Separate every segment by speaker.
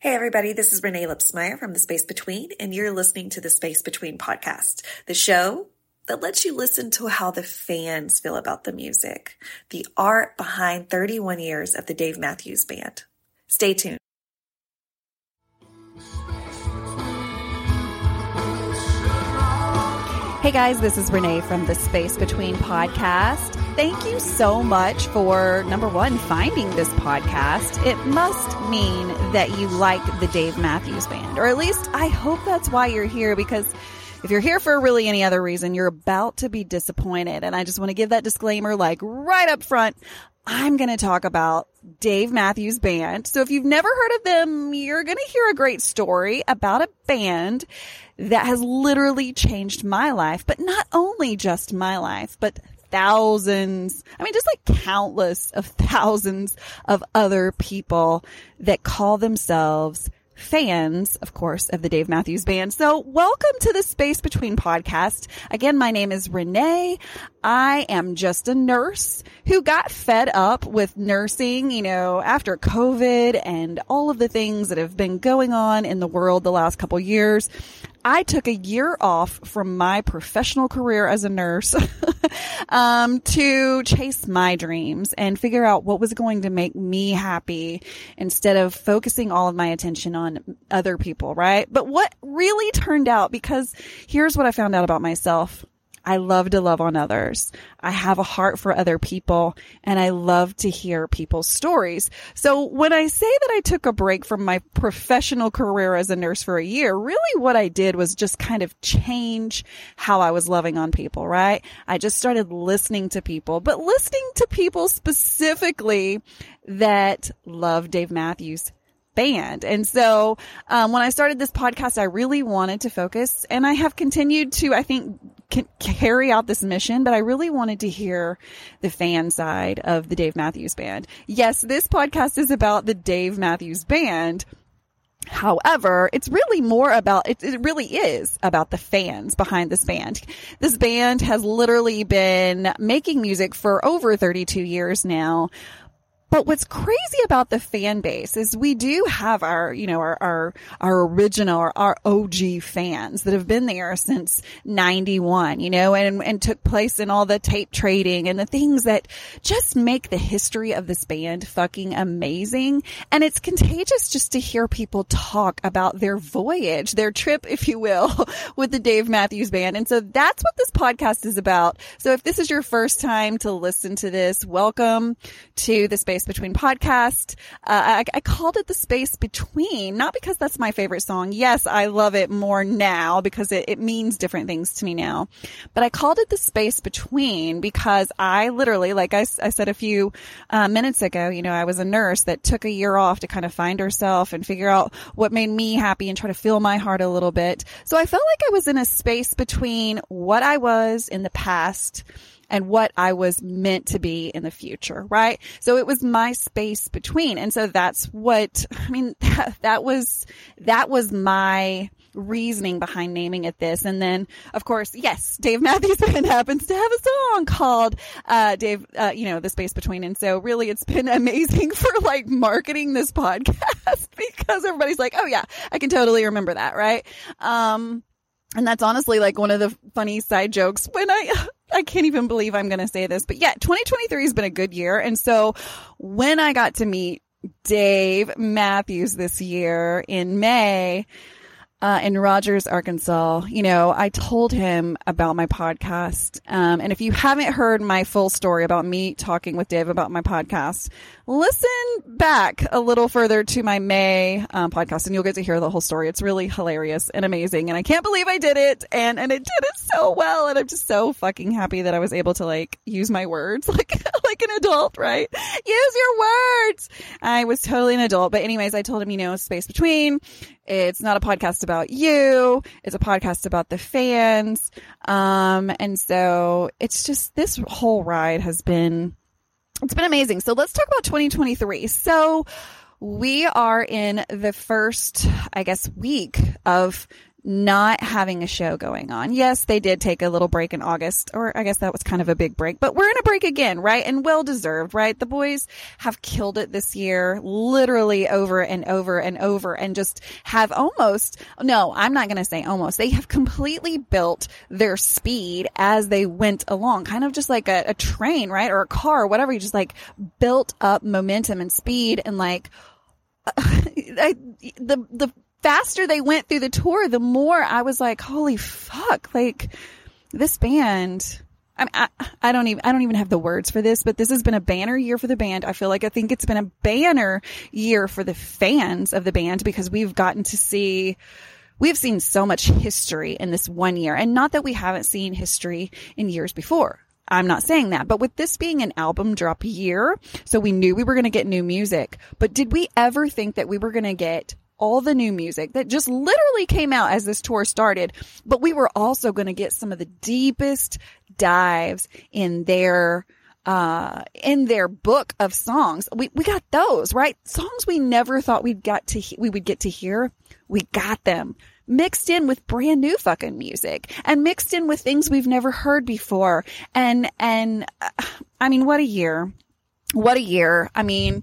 Speaker 1: Hey, everybody, this is Renae Lipsmeyer from The Space Between, and you're listening to the Space Between podcast, the show that lets you listen to how the fans feel about the music, the art behind 31 years of the Dave Matthews Band. Stay tuned.
Speaker 2: Hey guys, this is Renae from the Space Between podcast. Thank you so much for number one, finding this podcast. It must mean that you like the Dave Matthews Band, or at least I hope that's why you're here because if you're here for really any other reason, you're about to be disappointed. And I just want to give that disclaimer like right up front. I'm going to talk about Dave Matthews Band. So if you've never heard of them, you're going to hear a great story about a band that has literally changed my life, but not only just my life, but thousands, I mean, just like countless of thousands of other people that call themselves fans, of course, of the Dave Matthews Band. So welcome to the Space Between podcast. Again, my name is Renae. I am just a nurse who got fed up with nursing, you know, after COVID and all of the things that have been going on in the world the last couple years. I took a year off from my professional career as a nurse um, to chase my dreams and figure out what was going to make me happy instead of focusing all of my attention on other people, right? But what really turned out, because here's what I found out about myself. I love to love on others. I have a heart for other people and I love to hear people's stories. So when I say that I took a break from my professional career as a nurse for a year, really what I did was just kind of change how I was loving on people, right? I just started listening to people, but listening to people specifically that love Dave Matthews band. And so, um, when I started this podcast, I really wanted to focus and I have continued to, I think, carry out this mission, but I really wanted to hear the fan side of the Dave Matthews Band. Yes, this podcast is about the Dave Matthews Band. However, it's really more about, it, it really is about the fans behind this band. This band has literally been making music for over 32 years now. But what's crazy about the fan base is we do have our, you know, our, our, our original or our OG fans that have been there since 91, you know, and, and took place in all the tape trading and the things that just make the history of this band fucking amazing. And it's contagious just to hear people talk about their voyage, their trip, if you will, with the Dave Matthews Band. And so that's what this podcast is about. So if this is your first time to listen to this, welcome to the space space between podcast. Uh, I, I, called it the space between, not because that's my favorite song. Yes, I love it more now because it, it means different things to me now. But I called it the space between because I literally, like I, I said a few uh, minutes ago, you know, I was a nurse that took a year off to kind of find herself and figure out what made me happy and try to fill my heart a little bit. So I felt like I was in a space between what I was in the past and what I was meant to be in the future, right? So it was my space between. And so that's what, I mean, that, that was, that was my reasoning behind naming it this. And then, of course, yes, Dave Matthews Band happens to have a song called, uh, Dave, uh, you know, the space between. And so really it's been amazing for like marketing this podcast because everybody's like, oh yeah, I can totally remember that, right? Um, and that's honestly like one of the funny side jokes when I, I can't even believe I'm going to say this, but yeah, 2023 has been a good year. And so when I got to meet Dave Matthews this year in May, uh, in Rogers, Arkansas, you know, I told him about my podcast. Um, and if you haven't heard my full story about me talking with Dave about my podcast, listen back a little further to my May um, podcast and you'll get to hear the whole story. It's really hilarious and amazing. And I can't believe I did it. And, and it did it so well. And I'm just so fucking happy that I was able to like use my words like, like an adult, right? Use your words. I was totally an adult. But anyways, I told him, you know, space between. It's not a podcast about you. It's a podcast about the fans. Um, and so it's just this whole ride has been it's been amazing. So let's talk about 2023. So we are in the first, I guess, week of not having a show going on. Yes, they did take a little break in August, or I guess that was kind of a big break, but we're in a break again, right? And well deserved, right? The boys have killed it this year, literally over and over and over, and just have almost, no, I'm not going to say almost, they have completely built their speed as they went along, kind of just like a, a train, right? Or a car, whatever. You just like built up momentum and speed and like, I, the, the, faster they went through the tour, the more I was like, holy fuck, like this band. I, I don't even, I don't even have the words for this, but this has been a banner year for the band. I feel like I think it's been a banner year for the fans of the band because we've gotten to see, we've seen so much history in this one year and not that we haven't seen history in years before. I'm not saying that, but with this being an album drop year, so we knew we were going to get new music, but did we ever think that we were going to get all the new music that just literally came out as this tour started, but we were also going to get some of the deepest dives in their uh, in their book of songs. We we got those, right? Songs we never thought we'd got to he- we would get to hear. We got them mixed in with brand new fucking music and mixed in with things we've never heard before. And and uh, I mean, what a year. What a year. I mean,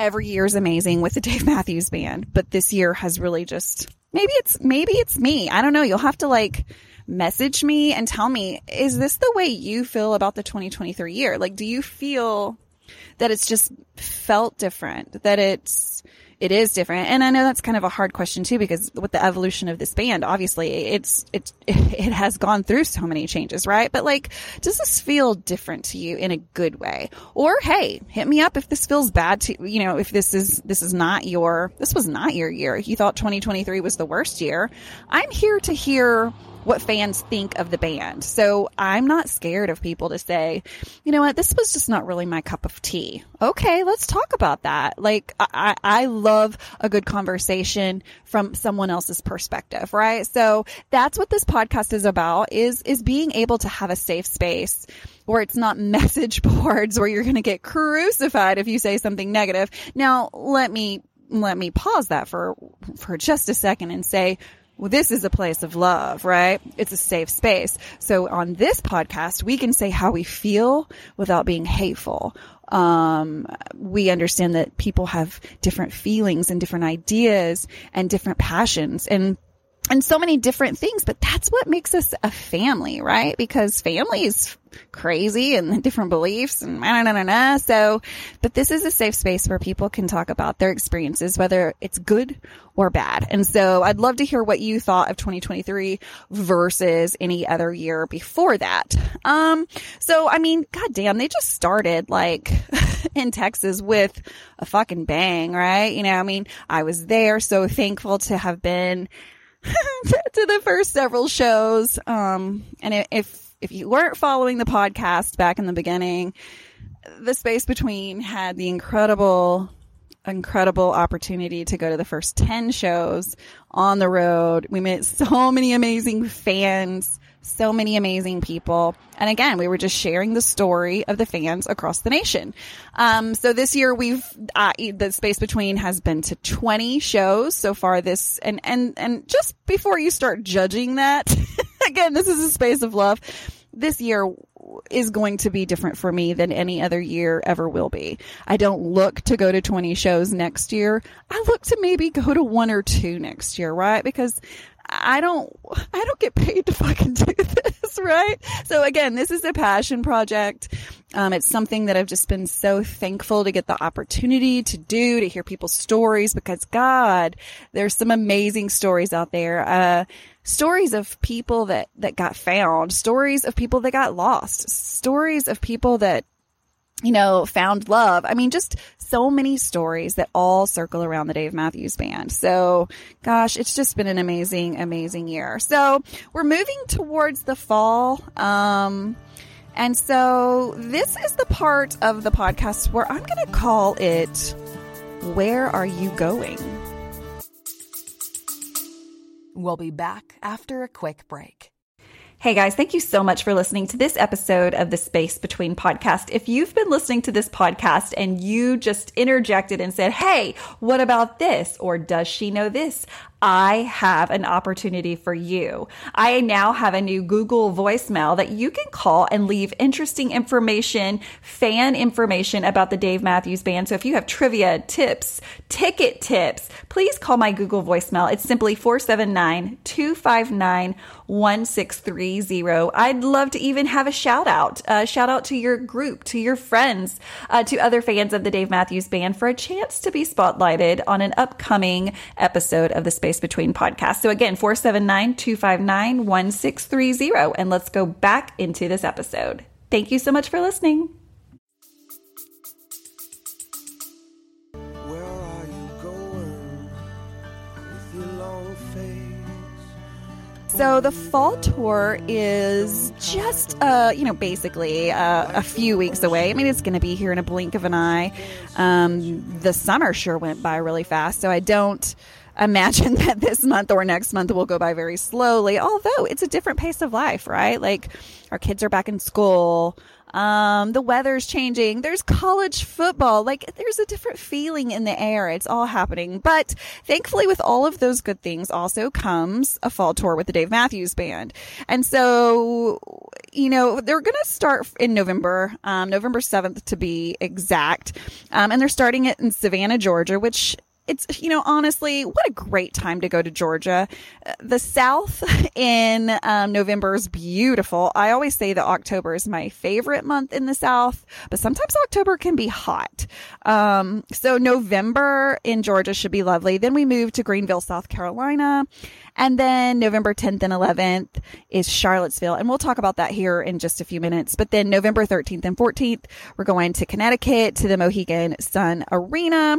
Speaker 2: every year is amazing with the Dave Matthews Band, but this year has really just maybe it's maybe it's me. I don't know. You'll have to like message me and tell me is this the way you feel about the 2023 year? Like do you feel that it's just felt different, that it's it is different. And I know that's kind of a hard question too, because with the evolution of this band, obviously it's, it's, it has gone through so many changes, right? But like, does this feel different to you in a good way? Or hey, hit me up if this feels bad to, you know, if this is, this is not your, this was not your year. You thought 2023 was the worst year. I'm here to hear what fans think of the band. So I'm not scared of people to say, you know what, this was just not really my cup of tea. Okay, let's talk about that. Like, I, I love a good conversation from someone else's perspective, right? So that's what this podcast is about is, is being able to have a safe space where it's not message boards where you're going to get crucified if you say something negative. Now, let me let me pause that for for just a second and say well, this is a place of love, right? It's a safe space. So on this podcast, we can say how we feel without being hateful. Um, we understand that people have different feelings and different ideas and different passions and and so many different things, but that's what makes us a family, right? Because family is crazy and different beliefs and na na na na. So, but this is a safe space where people can talk about their experiences, whether it's good or bad. And so I'd love to hear what you thought of 2023 versus any other year before that. Um, so I mean, goddamn, they just started like in Texas with a fucking bang, right? You know, I mean, I was there, so thankful to have been to the first several shows. Um, and if, if you weren't following the podcast back in the beginning, the space between had the incredible, incredible opportunity to go to the first 10 shows on the road. We met so many amazing fans so many amazing people. And again, we were just sharing the story of the fans across the nation. Um, so this year we've, uh, the space between has been to 20 shows so far this, and, and, and just before you start judging that, again, this is a space of love. This year is going to be different for me than any other year ever will be. I don't look to go to 20 shows next year. I look to maybe go to one or two next year, right? Because I don't, I don't get paid to fucking do this, right? So again, this is a passion project. Um, it's something that I've just been so thankful to get the opportunity to do, to hear people's stories because God, there's some amazing stories out there. Uh, stories of people that, that got found, stories of people that got lost, stories of people that you know, found love. I mean, just so many stories that all circle around the Dave Matthews Band. So, gosh, it's just been an amazing, amazing year. So, we're moving towards the fall. Um, and so this is the part of the podcast where I'm going to call it Where Are You Going?
Speaker 3: We'll be back after a quick break.
Speaker 2: Hey guys, thank you so much for listening to this episode of the Space Between podcast. If you've been listening to this podcast and you just interjected and said, Hey, what about this? Or does she know this? I have an opportunity for you. I now have a new Google voicemail that you can call and leave interesting information, fan information about the Dave Matthews Band. So if you have trivia, tips, ticket tips, please call my Google voicemail. It's simply 479 259 1630. I'd love to even have a shout out, shout out to your group, to your friends, uh, to other fans of the Dave Matthews Band for a chance to be spotlighted on an upcoming episode of the Space Between podcasts. So again, 479 259 1630. And let's go back into this episode. Thank you so much for listening. So the fall tour is just, uh, you know, basically uh, a few weeks away. I mean, it's going to be here in a blink of an eye. Um, the summer sure went by really fast, so I don't imagine that this month or next month will go by very slowly. Although it's a different pace of life, right? Like our kids are back in school. Um, the weather's changing. There's college football. Like there's a different feeling in the air. It's all happening. But thankfully with all of those good things also comes a fall tour with the Dave Matthews Band. And so, you know, they're going to start in November, um, November 7th to be exact. Um, and they're starting it in Savannah, Georgia, which it's, you know, honestly, what a great time to go to Georgia. The South in um, November is beautiful. I always say that October is my favorite month in the South, but sometimes October can be hot. Um, so November in Georgia should be lovely. Then we move to Greenville, South Carolina. And then November 10th and 11th is Charlottesville. And we'll talk about that here in just a few minutes. But then November 13th and 14th, we're going to Connecticut to the Mohegan Sun Arena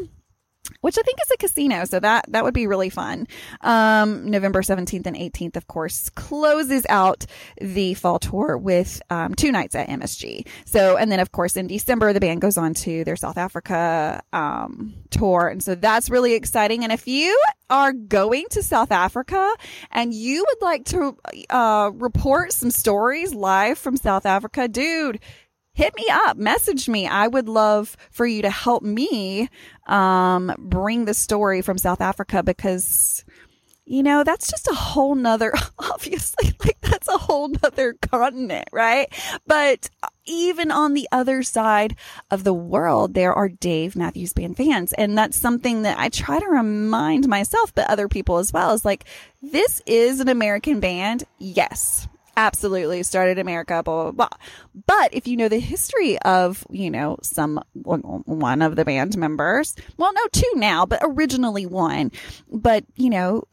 Speaker 2: which I think is a casino. So that, that would be really fun. Um, November 17th and 18th, of course, closes out the fall tour with, um, two nights at MSG. So, and then of course in December, the band goes on to their South Africa, um, tour. And so that's really exciting. And if you are going to South Africa and you would like to, uh, report some stories live from South Africa, dude, hit me up, message me. I would love for you to help me um, bring the story from South Africa because you know, that's just a whole nother, obviously, like that's a whole nother continent, right? But even on the other side of the world, there are Dave Matthews Band fans. And that's something that I try to remind myself, but other people as well is like, this is an American band. Yes absolutely started America, blah, blah, blah. But if you know the history of, you know, some, one of the band members, well, no, two now, but originally one, but, you know,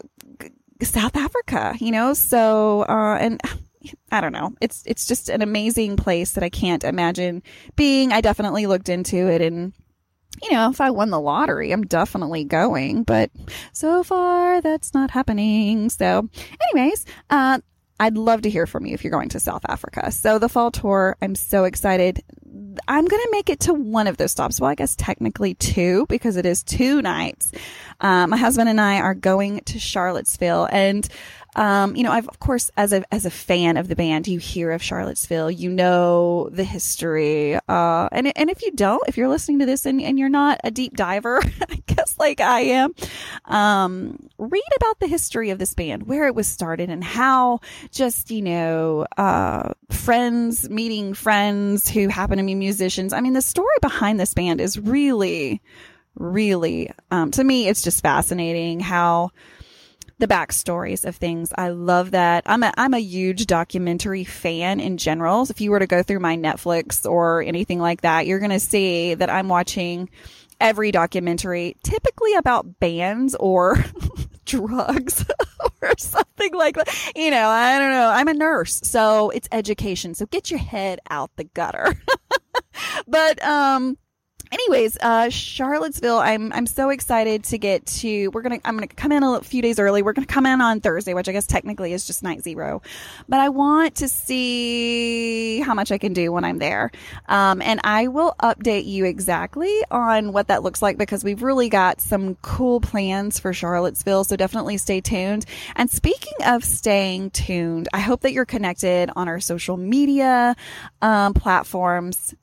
Speaker 2: South Africa, you know, so, uh, and, I don't know. It's, it's just an amazing place that I can't imagine being. I definitely looked into it and, you know, if I won the lottery, I'm definitely going, but so far that's not happening. So anyways, uh, I'd love to hear from you if you're going to South Africa. So the fall tour, I'm so excited. I'm going to make it to one of those stops. Well, I guess technically two because it is two nights. Um, my husband and I are going to Charlottesville and um, you know, I've, of course, as a, as a fan of the band, you hear of Charlottesville, you know the history. Uh, and, and if you don't, if you're listening to this and, and you're not a deep diver, I guess like I am, um, read about the history of this band, where it was started and how just, you know, uh, friends meeting friends who happen to be musicians. I mean, the story behind this band is really, really, um, to me, it's just fascinating how, the backstories of things. I love that. I'm a, I'm a huge documentary fan in general. So if you were to go through my Netflix or anything like that, you're going to see that I'm watching every documentary, typically about bands or drugs or something like that. You know, I don't know. I'm a nurse, so it's education. So get your head out the gutter. but, um, anyways, uh, Charlottesville, I'm, I'm so excited to get to, we're to, I'm to come in a few days early. We're to come in on Thursday, which I guess technically is just night zero, but I want to see how much I can do when I'm there. Um, and I will update you exactly on what that looks like because we've really got some cool plans for Charlottesville. So definitely stay tuned. And speaking of staying tuned, I hope that you're connected on our social media, um, platforms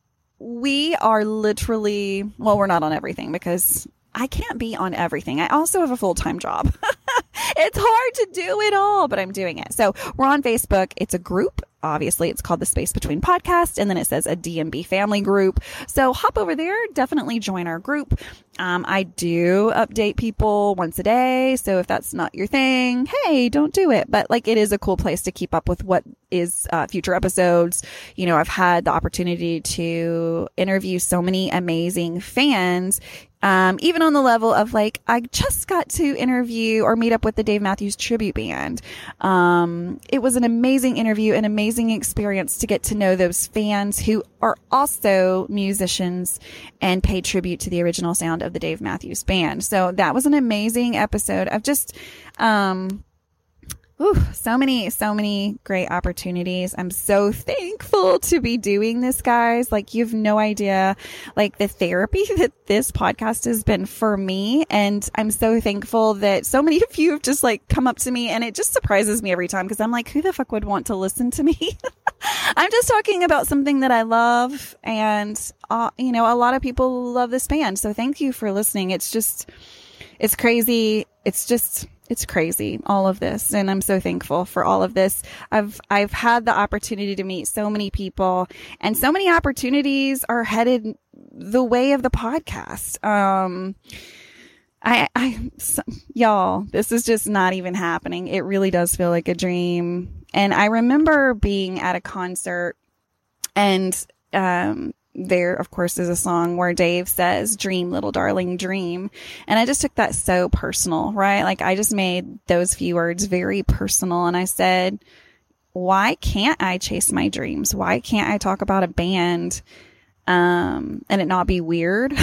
Speaker 2: we are literally, well, we're not on everything because I can't be on everything. I also have a full time job. it's hard to do it all, but I'm doing it. So we're on Facebook. It's a group. Obviously, it's called the Space Between Podcast, and then it says a DMB family group. So hop over there. Definitely join our group. Um, I do update people once a day. So if that's not your thing, hey, don't do it. But like, it is a cool place to keep up with what is uh, future episodes. You know, I've had the opportunity to interview so many amazing fans um, even on the level of like, I just got to interview or meet up with the Dave Matthews tribute band. Um, it was an amazing interview, an amazing experience to get to know those fans who are also musicians and pay tribute to the original sound of the Dave Matthews band. So that was an amazing episode of just, um, Ooh, so many, so many great opportunities. I'm so thankful to be doing this, guys. Like, you have no idea, like, the therapy that this podcast has been for me. And I'm so thankful that so many of you have just, like, come up to me and it just surprises me every time because I'm like, who the fuck would want to listen to me? I'm just talking about something that I love. And, uh, you know, a lot of people love this band. So thank you for listening. It's just, it's crazy. It's just, it's crazy all of this and i'm so thankful for all of this i've i've had the opportunity to meet so many people and so many opportunities are headed the way of the podcast um I, I, so, y'all, this is just not even happening. It really does feel like a dream. And I remember being at a concert and, um, there, of course, is a song where Dave says, dream, little darling, dream. And I just took that so personal, right? Like I just made those few words very personal. And I said, why can't I chase my dreams? Why can't I talk about a band? Um, and it not be weird.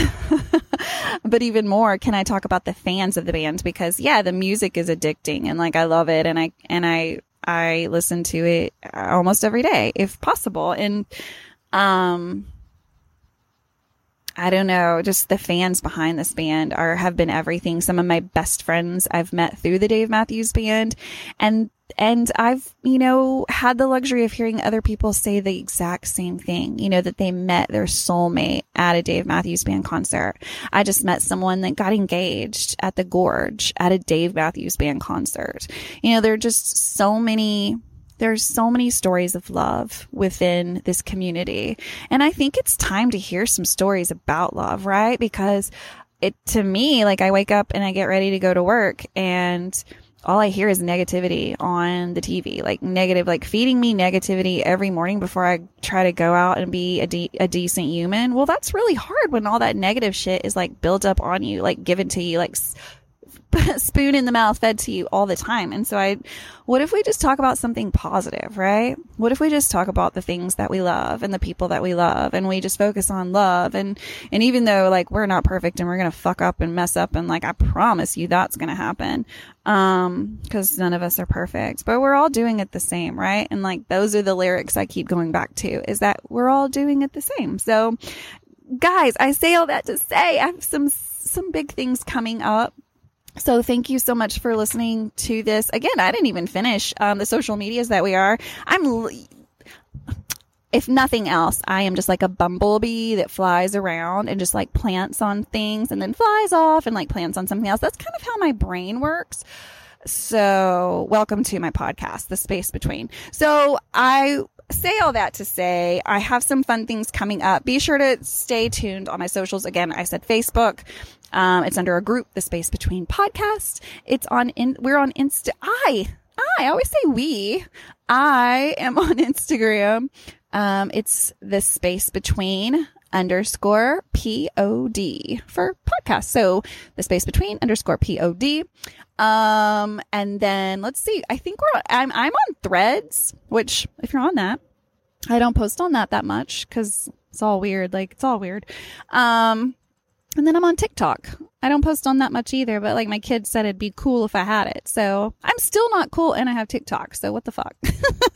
Speaker 2: but even more, can I talk about the fans of the band? Because yeah, the music is addicting and like I love it and I, and I, I listen to it almost every day if possible. And, um, I don't know, just the fans behind this band are have been everything. Some of my best friends I've met through the Dave Matthews band and and I've, you know, had the luxury of hearing other people say the exact same thing, you know, that they met their soulmate at a Dave Matthews band concert. I just met someone that got engaged at the Gorge at a Dave Matthews band concert. You know, there are just so many there's so many stories of love within this community. And I think it's time to hear some stories about love, right? Because it, to me, like I wake up and I get ready to go to work and all I hear is negativity on the TV, like negative, like feeding me negativity every morning before I try to go out and be a, de- a decent human. Well, that's really hard when all that negative shit is like built up on you, like given to you, like spoon in the mouth fed to you all the time. And so I, what if we just talk about something positive, right? What if we just talk about the things that we love and the people that we love and we just focus on love and, and even though like we're not perfect and we're going to fuck up and mess up and like I promise you that's going to happen. Um, cause none of us are perfect, but we're all doing it the same, right? And like those are the lyrics I keep going back to is that we're all doing it the same. So guys, I say all that to say I have some, some big things coming up so thank you so much for listening to this. Again, I didn't even finish um, the social medias that we are. I'm, if nothing else, I am just like a bumblebee that flies around and just like plants on things and then flies off and like plants on something else. That's kind of how my brain works. So welcome to my podcast, The Space Between. So I say all that to say I have some fun things coming up. Be sure to stay tuned on my socials. Again, I said Facebook, um, it's under a group, the Space Between podcast. It's on in, we're on Insta. I, I always say we. I am on Instagram. Um, it's the Space Between underscore pod for podcast. So the space between underscore pod. Um, and then let's see. I think we're I'm I'm on Threads, which if you're on that, I don't post on that that much because it's all weird. Like it's all weird. Um, and then I'm on TikTok. I don't post on that much either, but like my kids said it'd be cool if I had it. So I'm still not cool and I have TikTok. So what the fuck?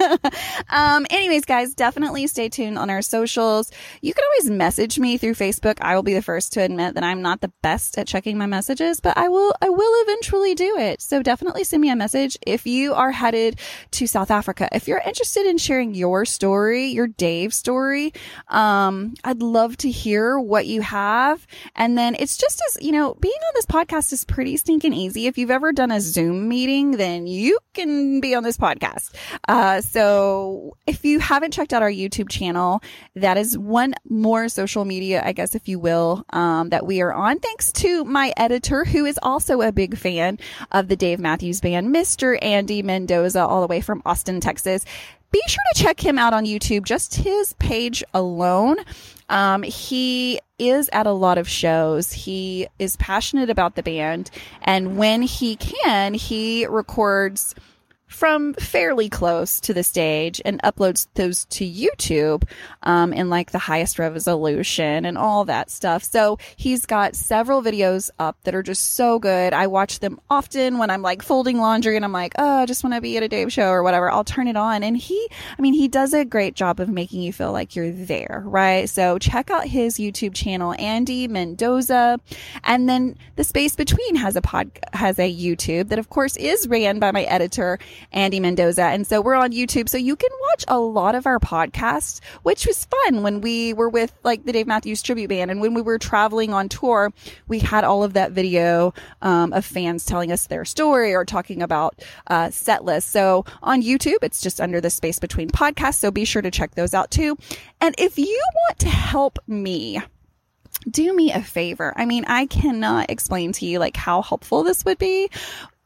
Speaker 2: um, anyways, guys, definitely stay tuned on our socials. You can always message me through Facebook. I will be the first to admit that I'm not the best at checking my messages, but I will, I will eventually do it. So definitely send me a message if you are headed to South Africa. If you're interested in sharing your story, your Dave story, um, I'd love to hear what you have. And then it's just as, you know, being on this podcast is pretty stinking easy. If you've ever done a Zoom meeting, then you can be on this podcast. Uh, so if you haven't checked out our YouTube channel, that is one more social media, I guess, if you will, um, that we are on. Thanks to my editor, who is also a big fan of the Dave Matthews Band, Mr. Andy Mendoza, all the way from Austin, Texas be sure to check him out on YouTube, just his page alone. Um, he is at a lot of shows. He is passionate about the band. And when he can, he records from fairly close to the stage and uploads those to YouTube um, in like the highest resolution and all that stuff. So he's got several videos up that are just so good. I watch them often when I'm like folding laundry and I'm like, oh, I just want to be at a Dave show or whatever. I'll turn it on. And he, I mean, he does a great job of making you feel like you're there, right? So check out his YouTube channel, Andy Mendoza. And then the space between has a pod, has a YouTube that of course is ran by my editor Andy Mendoza. And so we're on YouTube. So you can watch a lot of our podcasts, which was fun when we were with like the Dave Matthews tribute band. And when we were traveling on tour, we had all of that video um, of fans telling us their story or talking about uh, set lists. So on YouTube, it's just under the space between podcasts. So be sure to check those out too. And if you want to help me, do me a favor. I mean, I cannot explain to you like how helpful this would be,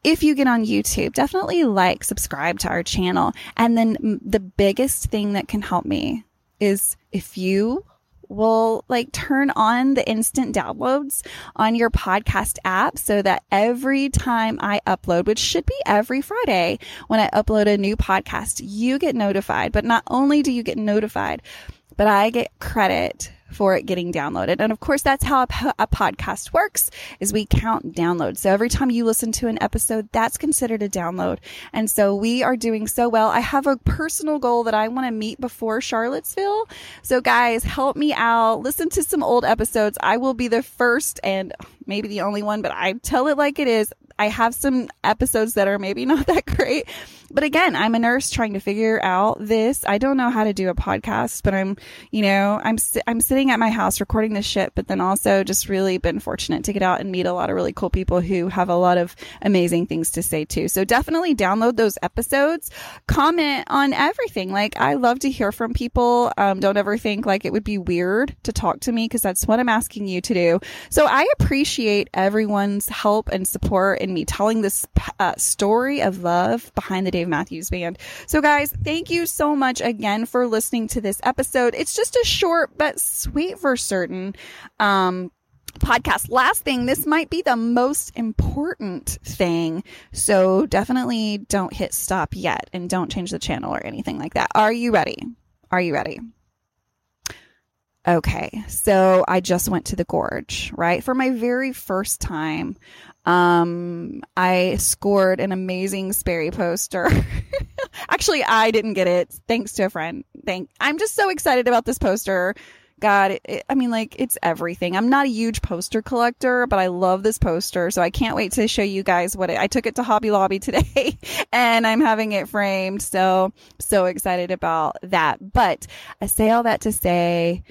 Speaker 2: if you get on YouTube, definitely like, subscribe to our channel. And then the biggest thing that can help me is if you will like turn on the instant downloads on your podcast app so that every time I upload, which should be every Friday when I upload a new podcast, you get notified. But not only do you get notified, but I get credit for it getting downloaded. And of course, that's how a, a, podcast works is we count downloads. So every time you listen to an episode, that's considered a download. And so we are doing so well. I have a personal goal that I want to meet before Charlottesville. So guys, help me out. Listen to some old episodes. I will be the first and maybe the only one, but I tell it like it is. I have some episodes that are maybe not that great. But again, I'm a nurse trying to figure out this. I don't know how to do a podcast, but I'm, you know, I'm, I'm sitting at my house recording this shit, but then also just really been fortunate to get out and meet a lot of really cool people who have a lot of amazing things to say too. So definitely download those episodes, comment on everything. Like I love to hear from people. Um, don't ever think like it would be weird to talk to me because that's what I'm asking you to do. So I appreciate everyone's help and support in me telling this uh, story of love behind the Dave Matthews Band. So, guys, thank you so much again for listening to this episode. It's just a short but sweet for certain. Um, podcast. Last thing, this might be the most important thing. So definitely don't hit stop yet and don't change the channel or anything like that. Are you ready? Are you ready? Okay. So I just went to the gorge, right? For my very first time. Um, I scored an amazing Sperry poster. Actually, I didn't get it thanks to a friend. Thank, I'm just so excited about this poster. God, it, I mean, like, it's everything. I'm not a huge poster collector, but I love this poster. So I can't wait to show you guys what it, I took it to Hobby Lobby today and I'm having it framed. So, so excited about that. But I say all that to say,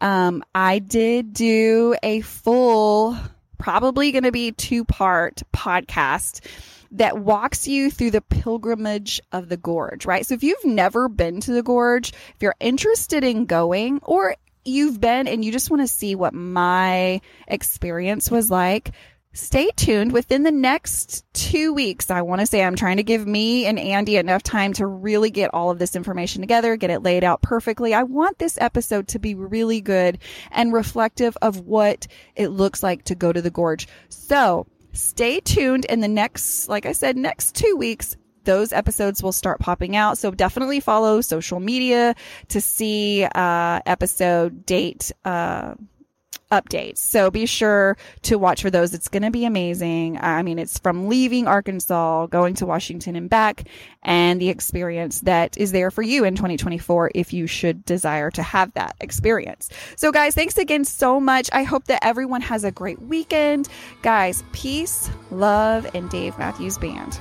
Speaker 2: um, I did do a full probably going to be two part podcast that walks you through the pilgrimage of the gorge, right? So if you've never been to the gorge, if you're interested in going or you've been and you just want to see what my experience was like, stay tuned within the next two weeks. I want to say I'm trying to give me and Andy enough time to really get all of this information together, get it laid out perfectly. I want this episode to be really good and reflective of what it looks like to go to the gorge. So stay tuned in the next, like I said, next two weeks those episodes will start popping out. So definitely follow social media to see uh, episode date. Uh, updates. So be sure to watch for those. It's going to be amazing. I mean, it's from leaving Arkansas, going to Washington and back, and the experience that is there for you in 2024 if you should desire to have that experience. So, guys, thanks again so much. I hope that everyone has a great weekend. Guys, peace, love, and Dave Matthews Band.